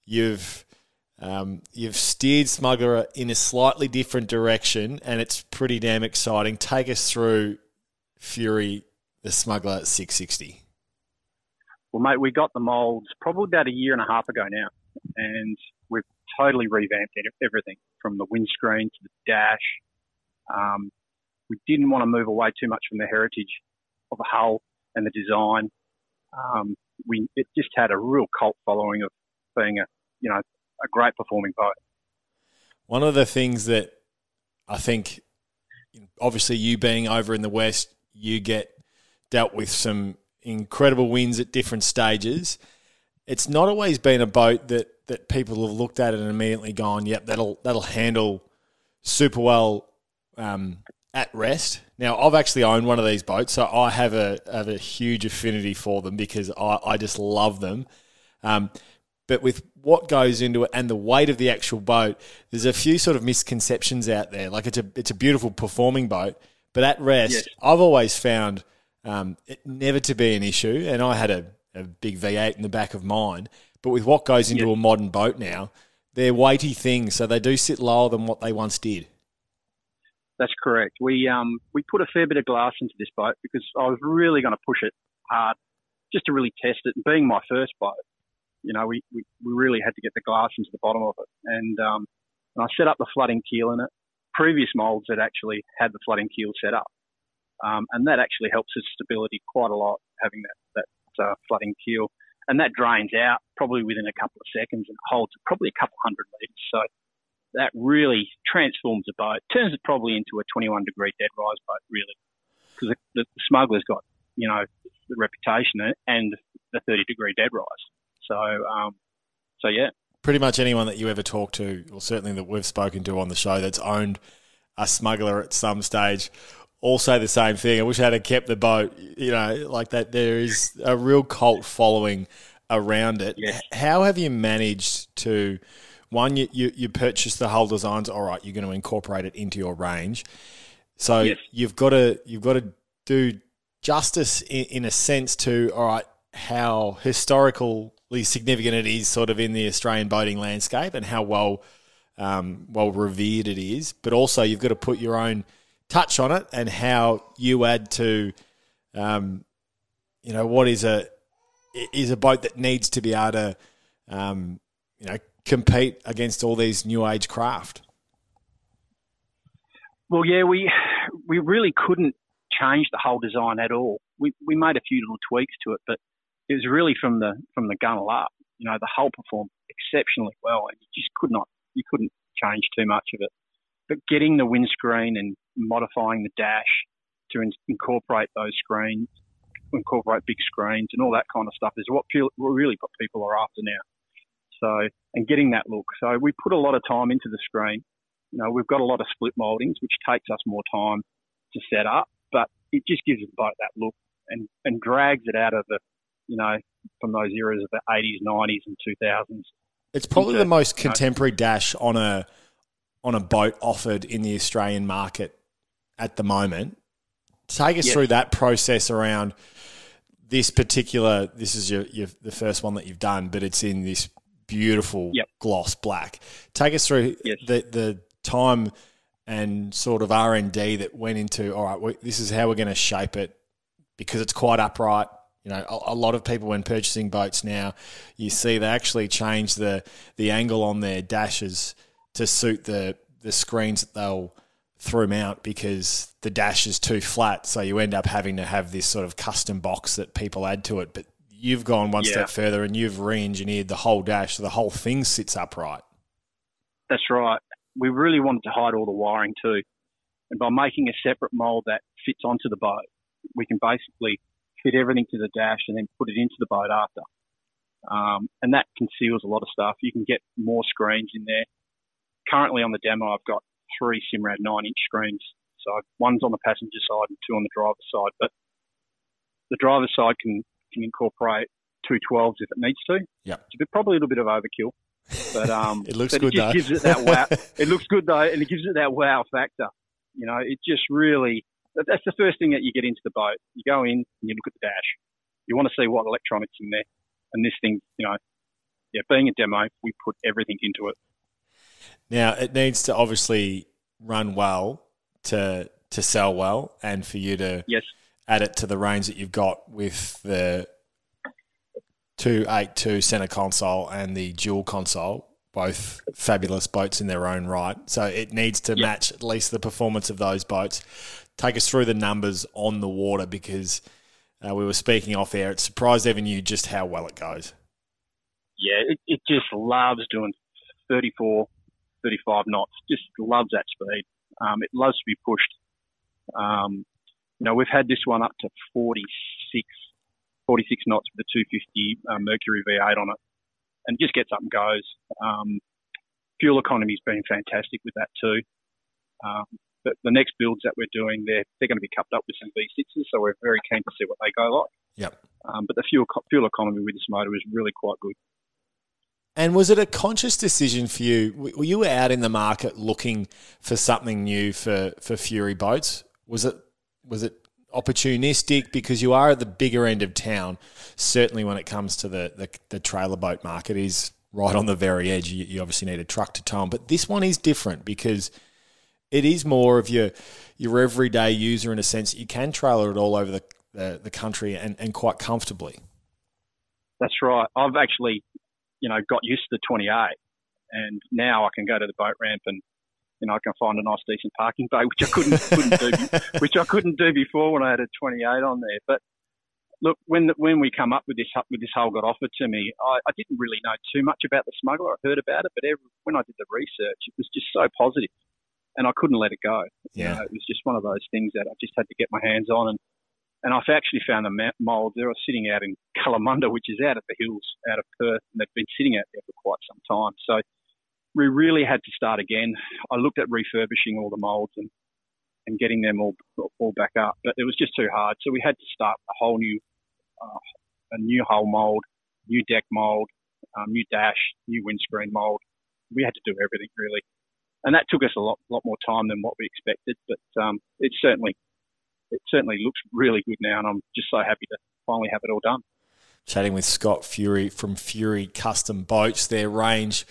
you've um, you've steered Smuggler in a slightly different direction, and it's pretty damn exciting. Take us through Fury, the Smuggler 660. Well, mate, we got the molds probably about a year and a half ago now, and totally revamped everything from the windscreen to the dash. Um, we didn't want to move away too much from the heritage of the hull and the design. Um, we it just had a real cult following of being a you know a great performing boat. One of the things that I think, obviously, you being over in the West, you get dealt with some incredible wins at different stages. It's not always been a boat that, that people have looked at it and immediately gone, yep, that'll that'll handle super well um, at rest. Now, I've actually owned one of these boats, so I have a have a huge affinity for them because I, I just love them. Um, but with what goes into it and the weight of the actual boat, there's a few sort of misconceptions out there. Like it's a it's a beautiful performing boat, but at rest, Yes. I've always found um, it never to be an issue. And I had a, a big V8 in the back of mine, but with what goes into a modern boat now, they're weighty things, so they do sit lower than what they once did. That's correct. We um we put a fair bit of glass into this boat because I was really going to push it hard, just to really test it. And being my first boat, you know, we, we, we really had to get the glass into the bottom of it. And um, and I set up the flooding keel in it. Previous molds had actually had the flooding keel set up, um, and that actually helps its stability quite a lot having that that uh, flooding keel. And that drains out probably within a couple of seconds and holds probably a couple hundred meters. So that really transforms the boat, turns it probably into a 21 degree dead rise boat, really, because the, the, the smuggler's got you know the reputation and the 30 degree dead rise. So, um, so yeah. Pretty much anyone that you ever talk to, or certainly that we've spoken to on the show, that's owned a smuggler at some stage, all say the same thing. I wish I had kept the boat. You know, like that. There is a real cult following around it. Yes. How have you managed to? One, you, you, you purchase the whole designs. All right, you're going to incorporate it into your range. So Yes. you've got to you've got to do justice in, in a sense to all right how historically significant it is sort of in the Australian boating landscape and how well um, well revered it is, but also you've got to put your own touch on it and how you add to um, you know what is a is a boat that needs to be able to um, you know compete against all these new age craft. Well, yeah, we we really couldn't change the whole design at all. We we made a few little tweaks to it, but it was really from the from the gunnel up. You know, the hull performed exceptionally well, and you just could not you couldn't change too much of it. But getting the windscreen and modifying the dash to in- incorporate those screens, incorporate big screens and all that kind of stuff is what pe- really what people are after now. So, and getting that look. So we put a lot of time into the screen. You know, we've got a lot of split mouldings, which takes us more time to set up, but it just gives the boat that look and, and drags it out of the, you know, from those eras of the 80s, 90s, and 2000s. It's probably Into- the most contemporary dash on a on a boat offered in the Australian market at the moment. Take us Yes. through that process around this particular. This is your, your the first one that you've done, but it's in this beautiful Yep. gloss black. Take us through Yes. the the time and sort of R and D that went into. All right, we, this is how we're going to shape it because it's quite upright. You know, a, a lot of people when purchasing boats now, you see they actually change the the angle on their dashes to suit the the screens that they'll through mount because the dash is too flat. So you end up having to have this sort of custom box that people add to it. But you've gone one Yeah. step further and you've re-engineered the whole dash, so the whole thing sits upright. That's right. We really wanted to hide all the wiring too. And by making a separate mold that fits onto the boat, we can basically fit everything to the dash and then put it into the boat after. Um, and that conceals a lot of stuff. You can get more screens in there. Currently on the demo, I've got three Simrad nine inch screens. So one's on the passenger side and two on the driver's side. But the driver's side can, can incorporate two 12s if it needs to. Yeah. It's a bit, probably a little bit of overkill. But um, [LAUGHS] It looks but good it just though. gives it that wow. [LAUGHS] it looks good though, and it gives it that wow factor. You know, it just really that's the first thing that you get into the boat. You go in and you look at the dash. You want to see what electronics in there, and this thing, you know, yeah, being a demo, we put everything into it. Now it needs to obviously run well to to sell well, and for you to Yes, add it to the range that you've got with the two eight two center console and the dual console. Both fabulous boats in their own right. So it needs to Yep. match at least the performance of those boats. Take us through the numbers on the water because uh, we were speaking off air. It surprised even you just how well it goes. yeah, it, it just loves doing 34, 35 knots. Just loves that speed. Um, it loves to be pushed. Um, you know, we've had this one up to 46, 46 knots with the 250 uh, Mercury V8 on it, and just gets up and goes. Um, fuel economy's been fantastic with that too. Um, but the next builds that we're doing, they're they're going to be coupled up with some V6s, so we're very keen to see what they go like. Yep. Um, but the fuel fuel economy with this motor is really quite good. And was it a conscious decision for you? Were you out in the market looking for something new for, for Fury boats? Was it was it opportunistic because you are at the bigger end of town? Certainly, when it comes to the the, the trailer boat market, is right on the very edge. You, you obviously need a truck to tow 'em. but this one is different because it is more of your your everyday user in a sense. That you can trailer it all over the the, the country and, and quite comfortably. That's right. I've actually, you know, got used to the 28, and now I can go to the boat ramp and, you know, I can find a nice, decent parking bay, which I couldn't [LAUGHS] couldn't do, which I couldn't do before when I had a 28 on there. But look, when when we come up with this with this hole got offered to me, I, I didn't really know too much about the smuggler. I heard about it, but every, when I did the research, it was just so positive, and I couldn't let it go. Yeah. You know, it was just one of those things that I just had to get my hands on, and and I've actually found the mould. They're sitting out in Kalamunda, which is out at the hills, out of Perth, and they've been sitting out there for quite some time. So we really had to start again. I looked at refurbishing all the moulds and and getting them all all back up, but it was just too hard. So we had to start a whole new uh, a new hull mould, new deck mould, um, new dash, new windscreen mould. We had to do everything really, and that took us a lot lot more time than what we expected. But um, certainly it certainly looks really good now, and I'm just so happy to finally have it all done chatting with Scott Fury from Fury Custom Boats. Their range,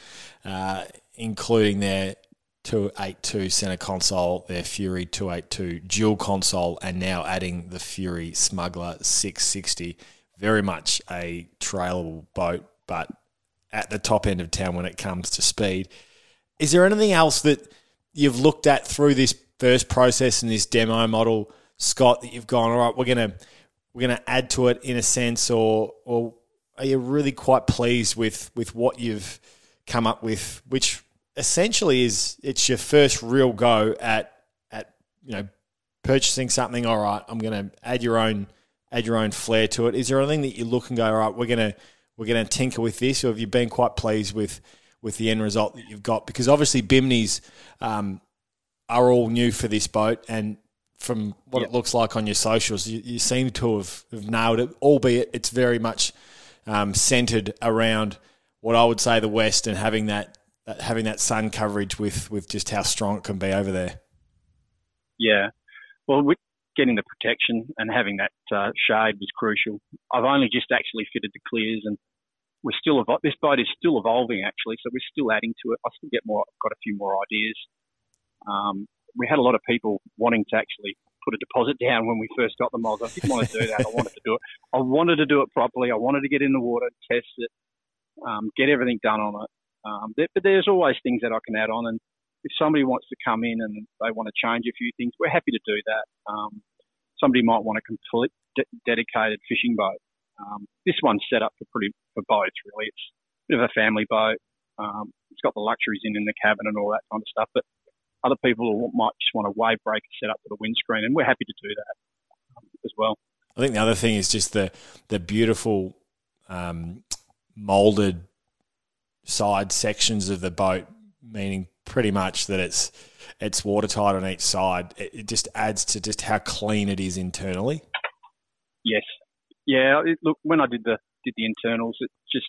uh, including their 282 center console, their Fury 282 dual console, and now adding the Fury Smuggler 660. Very much a trailable boat, but at the top end of town when it comes to speed. Is there anything else that you've looked at through this first process and this demo model, Scott, that you've gone, all right, we're to we're to add to it in a sense, or or are you really quite pleased with with what you've come up with, which essentially is it's your first real go at at you know purchasing something. All right, I'm to add your own add your own flair to it. Is there anything that you look and go, all right, we're gonna we're gonna tinker with this, or have you been quite pleased with with the end result that you've got? Because obviously Biminis um, are all new for this boat, and from what yep. it looks like on your socials, you, you seem to have, have, nailed it, albeit it's very much um, centered around what I would say the West and having that, that having that sun coverage with, with just how strong it can be over there. Yeah. Well, getting the protection and having that uh, shade was crucial. I've only just actually fitted the clears and we're still this boat is still evolving actually, so we're still adding to it. I still get more, I've got a few more ideas. Um, we had a lot of people wanting to actually put a deposit down when we first got the mods. I didn't want to do that. I wanted to do it. I wanted to do it properly. I wanted to get in the water, test it, um, get everything done on it. Um, but there's always things that I can add on. And if somebody wants to come in and they want to change a few things, we're happy to do that. Um, somebody might want a complete de- dedicated fishing boat. Um, this one's set up for pretty for boats really. It's a bit of a family boat. Um, it's got the luxuries in in the cabin and all that kind of stuff. But other people might just want a wave breaker set up for the windscreen, and we're happy to do that um, as well. I think the other thing is just the the beautiful um, molded side sections of the boat, meaning pretty much that it's it's watertight on each side. It, it just adds to just how clean it is internally. Yes, yeah. It, look, when I did the did the internals, it just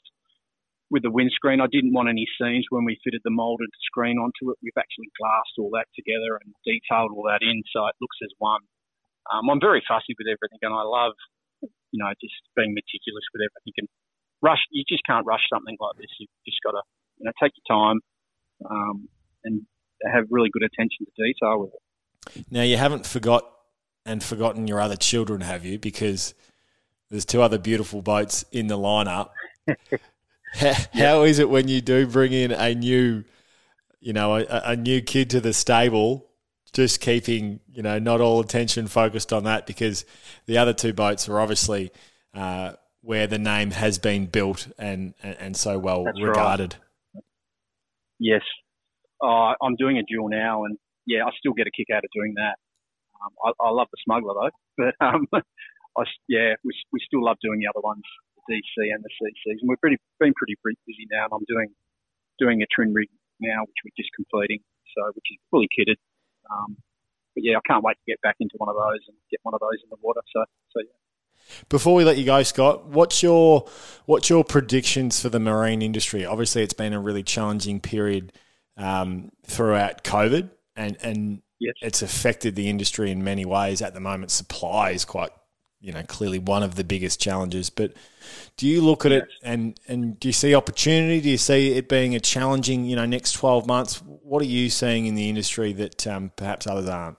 with the windscreen. I didn't want any seams when we fitted the molded screen onto it. We've actually glassed all that together and detailed all that in so it looks as one. Um, I'm very fussy with everything and I love, you know, just being meticulous with everything and rush. You just can't rush something like this. You've just got to, you know, take your time um, and have really good attention to detail with it. Now you haven't forgot and forgotten your other children, have you? Because there's two other beautiful boats in the lineup. [LAUGHS] How, how is it when you do bring in a new, you know, a, a new kid to the stable? Just keeping, you know, not all attention focused on that because the other two boats are obviously uh, where the name has been built and and, and so well That's regarded. Right. Yes, uh, I'm doing a dual now, and yeah, I still get a kick out of doing that. Um, I, I, love the smuggler though, [LAUGHS] but um, I, yeah, we, we still love doing the other ones. DC and the CCs, and we've pretty, been pretty, pretty busy now. And I'm doing doing a trim rig now, which we're just completing, so which is fully kitted. Um, but yeah, I can't wait to get back into one of those and get one of those in the water. So, so yeah. Before we let you go, Scott, what's your what's your predictions for the marine industry? Obviously, it's been a really challenging period um, throughout COVID, and and yes. it's affected the industry in many ways. At the moment, supply is quite you know clearly one of the biggest challenges. But do you look at it and and do you see opportunity? Do you see it being a challenging you know next twelve months? What are you seeing in the industry that um, perhaps others aren't?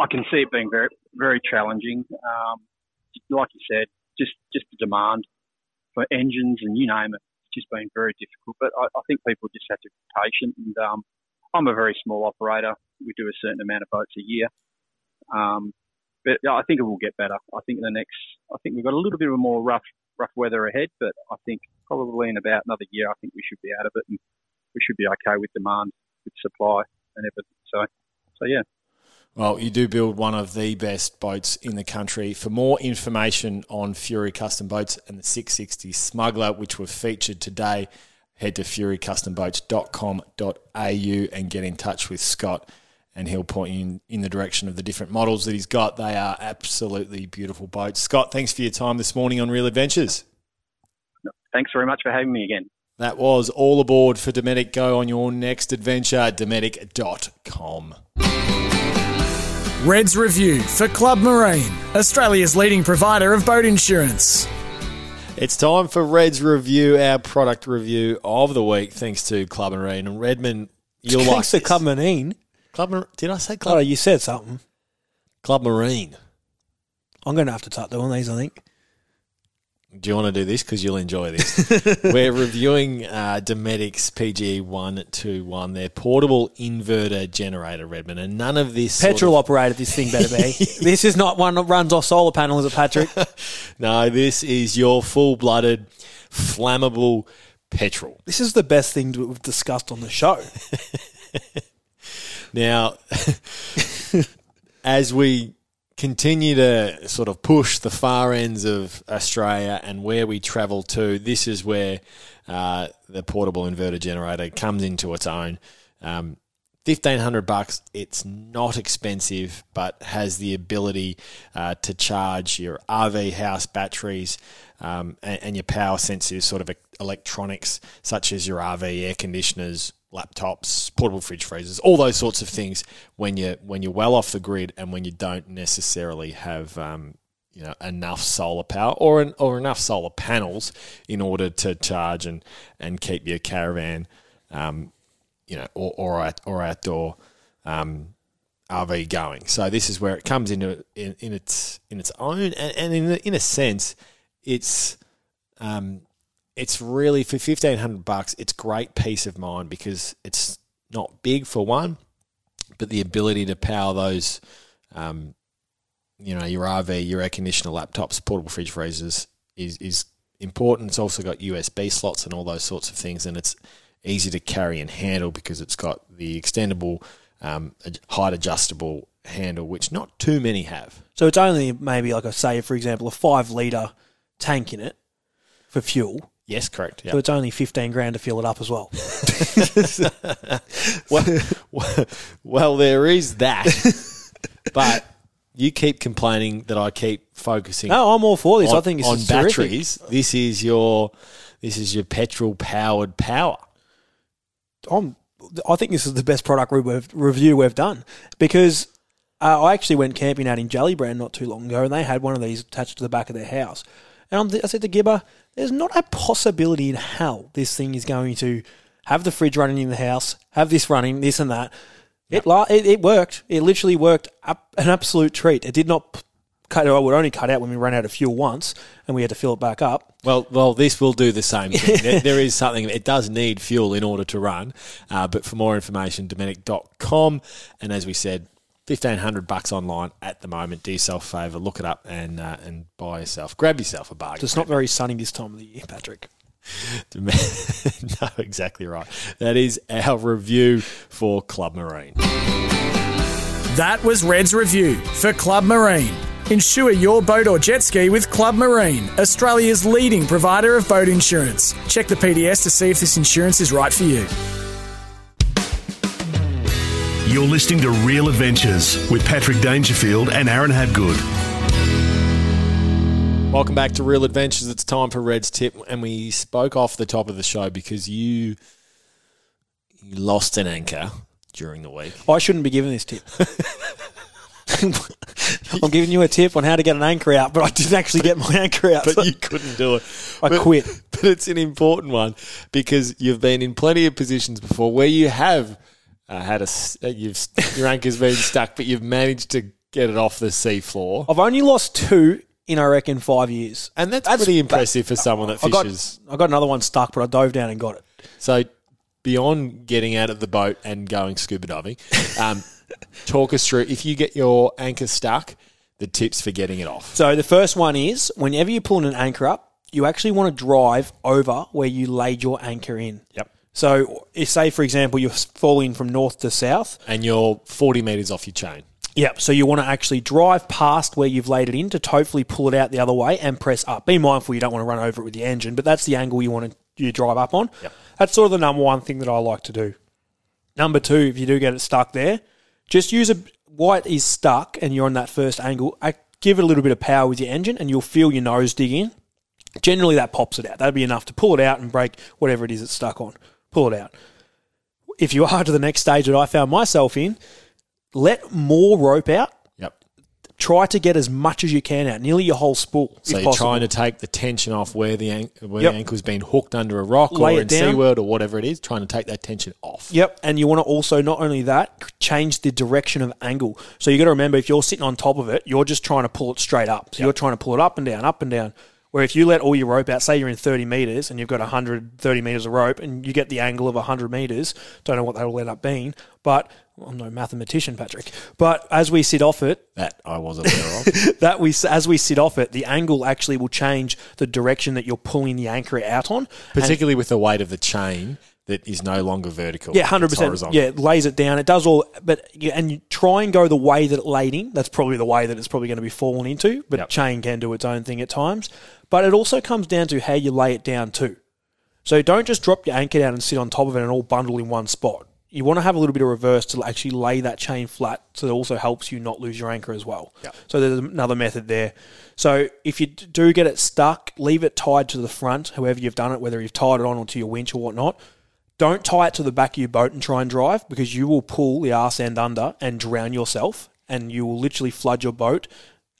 I can see it being very very challenging. Um, like you said, just just the demand for engines and you name it, it's just been very difficult. But I, I think people just have to be patient. And um, I'm a very small operator. We do a certain amount of boats a year. Um, but yeah, I think it will get better. I think in the next, I think we've got a little bit of more rough rough weather ahead, but I think probably in about another year, I think we should be out of it and we should be okay with demand, with supply and everything. So, so yeah. Well, you do build one of the best boats in the country. For more information on Fury Custom Boats and the 660 Smuggler, which were featured today, head to furycustomboats.com.au and get in touch with Scott, and he'll point you in, in the direction of the different models that he's got. They are absolutely beautiful boats. Scott, thanks for your time this morning on Real Adventures. Thanks very much for having me again. That was all aboard for Dometic. Go on your next adventure, dometic.com. Reds Review for Club Marine, Australia's leading provider of boat insurance. It's time for Red's review, our product review of the week, thanks to Club Marine and Redmond. You'll like Thanks to. Club Marine. Club. Mar- Did I say Oh, Club? you said something. Club Marine. I'm going to have to start doing these, I think. Do you want to do this because you'll enjoy this? [LAUGHS] We're reviewing uh, Dometic's PGE one two one, their portable inverter generator, Redmond, and none of this sort Petrol of- operated, this thing better be. [LAUGHS] this is not one that runs off solar panels, is it, Patrick? [LAUGHS] no, this is your full blooded, flammable petrol. this is the best thing we've discussed on the show. Now, [LAUGHS] as we continue to sort of push the far ends of Australia and where we travel to, this is where uh, the portable inverter generator comes into its own. Um, Fifteen hundred bucks. It's not expensive, but has the ability uh, to charge your RV house batteries um, and, and your power sensitive sort of electronics, such as your RV air conditioners, laptops, portable fridge freezers, all those sorts of things. When you when you're well off the grid and when you don't necessarily have um, you know enough solar power or an, or enough solar panels in order to charge and and keep your caravan. Um, you know, or or, or outdoor um, RV going. So this is where it comes into in, in its in its own, and, and in in a sense, it's um, it's really for fifteen hundred bucks. It's great peace of mind because it's not big for one, but the ability to power those, um, you know, your RV, your air conditioner, laptops, portable fridge freezers is is important. It's also got USB slots and all those sorts of things, and it's easy to carry and handle because it's got the extendable um, height adjustable handle, which not too many have. So it's only maybe, like I say, for example, a five litre tank in it for fuel. Yes, correct. Yeah. So it's only 15 grand to fill it up as well. [LAUGHS] well, well, there is that, [LAUGHS] but you keep complaining that I keep focusing. No, I'm all for this. on, I think on terrific. batteries. This is your this is your petrol powered power. I'm, I think this is the best product we've, review we've done because uh, I actually went camping out in Jellybrand not too long ago, and they had one of these attached to the back of their house. And I'm th- I said to Gibber, "There's not a possibility in hell this thing is going to have the fridge running in the house, have this running, this and that." It, la- it it worked. It literally worked. Up, an absolute treat. It did not p- cut. I would only cut out when we ran out of fuel once, and we had to fill it back up. Well, well, this will do the same thing. [LAUGHS] there, there is something. It does need fuel in order to run, uh, but for more information, Dometic.com. And as we said, fifteen hundred bucks online at the moment. Do yourself a favour, look it up, and uh, and buy yourself, grab yourself a bargain. It's not very sunny this time of the year, Patrick. [LAUGHS] no, exactly right. That is our review for Club Marine. That was Red's review for Club Marine. Insure your boat or jet ski with Club Marine, Australia's leading provider of boat insurance. Check the PDS to see if this insurance is right for you. You're listening to Real Adventures with Patrick Dangerfield and Aaron Habgood. Welcome back to Real Adventures. It's time for Red's tip, and we spoke off the top of the show because you, you lost an anchor during the week. I shouldn't be giving this tip. [LAUGHS] I'm giving you a tip on how to get an anchor out, but I didn't actually get my anchor out. but you couldn't do it. I But- quit. But it's an important one because you've been in plenty of positions before where you have uh, had a uh, you've your anchor's been stuck, but you've managed to get it off the seafloor, I've only lost two in I reckon five years. and that's, That's- pretty impressive for someone that I got fishes. I got another one stuck, but I dove down and got it. So beyond getting out of the boat and going scuba diving, um, [LAUGHS] talk us through if you get your anchor stuck. the tips for getting it off. So the first one is whenever you're pulling an anchor up, you actually want to drive over where you laid your anchor in. Yep. So, if say for example you're falling from north to south, And you're 40 metres off your chain. Yep. So you want to actually drive past where you've laid it in to hopefully pull it out the other way and press up. Be mindful you don't want to run over it with the engine, but that's the angle you want to you drive up on. Yep. That's sort of the number one thing that I like to do. Number two, if you do get it stuck there, just use a white is stuck and you're on that first angle. I give it a little bit of power with your engine, and you'll feel your nose dig in. Generally, that pops it out. That'd be enough to pull it out and break whatever it is it's stuck on. Pull it out. If you are to the next stage that I found myself in, let more rope out. Yep. Try to get as much as you can out, nearly your whole spool. So if you're possible. trying to take the tension off where the an- where Yep. the ankle's been hooked under a rock Lay or in down. SeaWorld or whatever it is, trying to take that tension off. Yep, and you want to also not only that change the direction of angle. So you got to remember if you're sitting on top of it, you're just trying to pull it straight up. So you're trying to pull it up and down, up and down. Where if you let all your rope out, say you're in 30 meters and you've got 130 meters of rope, and you get the angle of 100 meters, don't know what that will end up being, but I'm no mathematician, Patrick. But as we sit off it, That I wasn't aware of. [LAUGHS] that we as we sit off it, the angle actually will change the direction that you're pulling the anchor out on. And- Particularly with the weight of the chain that is no longer vertical. Yeah, hundred percent. horizontal. Yeah, it lays it down. It does all, but yeah, and you try and go the way that it laid in. That's probably the way that it's probably going to be fallen into. But Yep. chain can do its own thing at times. But it also comes down to how you lay it down too. So don't just drop your anchor down and sit on top of it and all bundle in one spot. You want to have a little bit of reverse to actually lay that chain flat, so it also helps you not lose your anchor as well. Yep. So there's another method there. So if you do get it stuck, leave it tied to the front, however you've done it, whether you've tied it on or to your winch or whatnot. Don't tie it to the back of your boat and try and drive because you will pull the arse end under and drown yourself, and you will literally flood your boat.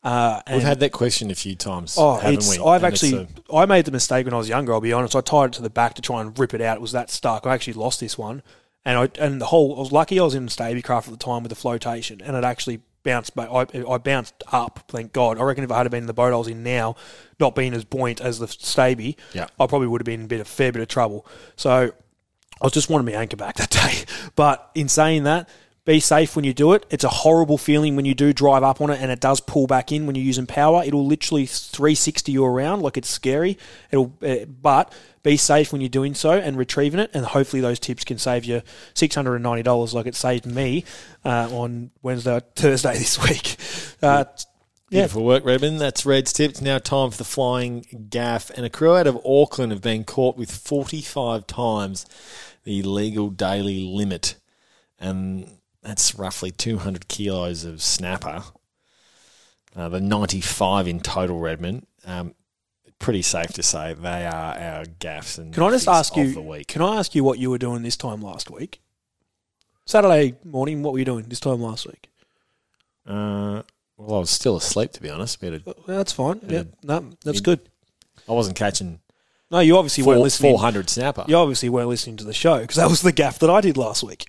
Uh, We've had that question a few times. Oh, haven't we? I've And actually. I made the mistake when I was younger. I'll be honest. I tied it to the back to try and rip it out. It was that stuck. I actually lost this one, and I and the whole. I was lucky. I was in Stabicraft at the time with the flotation, and it actually bounced back. I, I bounced up. Thank God. I reckon if I had been in the boat I was in now, not being as buoyant as the Stabi, Yeah. I probably would have been in a bit of fair bit of trouble. So I was just wanting my anchor back that day. [LAUGHS] But in saying that, be safe when you do it. It's a horrible feeling when you do drive up on it and it does pull back in when you're using power. It'll literally 360 you around like it's scary. It'll, uh, but be safe when you're doing so and retrieving it. And hopefully those tips can save you $690 like it saved me uh, on Wednesday, Thursday [LAUGHS] this week. Uh, yeah, Beautiful work, Redmond. That's Red's tips. Now time for the flying gaff. And a crew out of Auckland have been caught with 45 times the legal daily limit. And that's roughly 200 kilos of snapper. Uh, the 95 in total, Redmond. Um, pretty safe to say they are our gaffs. And Can I just ask you? The week. Can I ask you what you were doing this time last week? Saturday morning, what were you doing this time last week? Uh, well, I was still asleep, to be honest. A, Well, that's fine. Yeah. No, that's Mid- good. I wasn't catching No, you obviously weren't listening. 400 snapper. You obviously weren't listening to the show because that was the gaff that I did last week.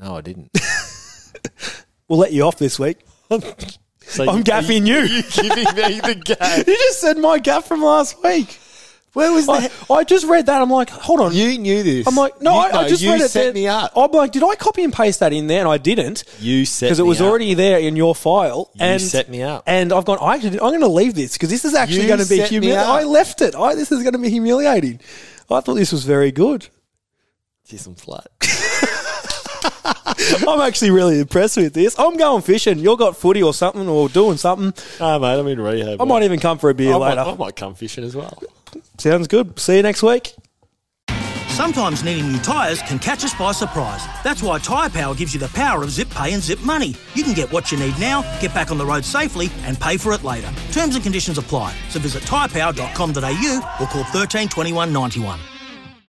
No, I didn't. [LAUGHS] We'll let you off this week. [LAUGHS] So I'm gaffing you. You giving me the gaff? [LAUGHS] You just said my gaff from last week. Where was I, I just read that. I'm like, hold on. You knew this. I'm like, no, You- I, I just you read it. set there. me up. I'm like, did I copy and paste that in there? And I didn't You set because it was up. already there in your file. You and set me up. And I've gone. I actually, I'm going to leave this because this is actually going to be humiliating. I left it. I, this is going to be humiliating. I thought this was very good. Just some flat. I'm actually really impressed with this. I'm going fishing. You've got footy or something or doing something. oh, mate, I'm in rehab. I might even come for a beer I might, later. I might come fishing as well. Sounds good. See you next week. Sometimes needing new tyres can catch us by surprise. That's why Tyre Power gives you the power of zip pay and zip money. You can get what you need now, get back on the road safely, and pay for it later. Terms and conditions apply. So visit tyrepower.com.au or call 13 21 91.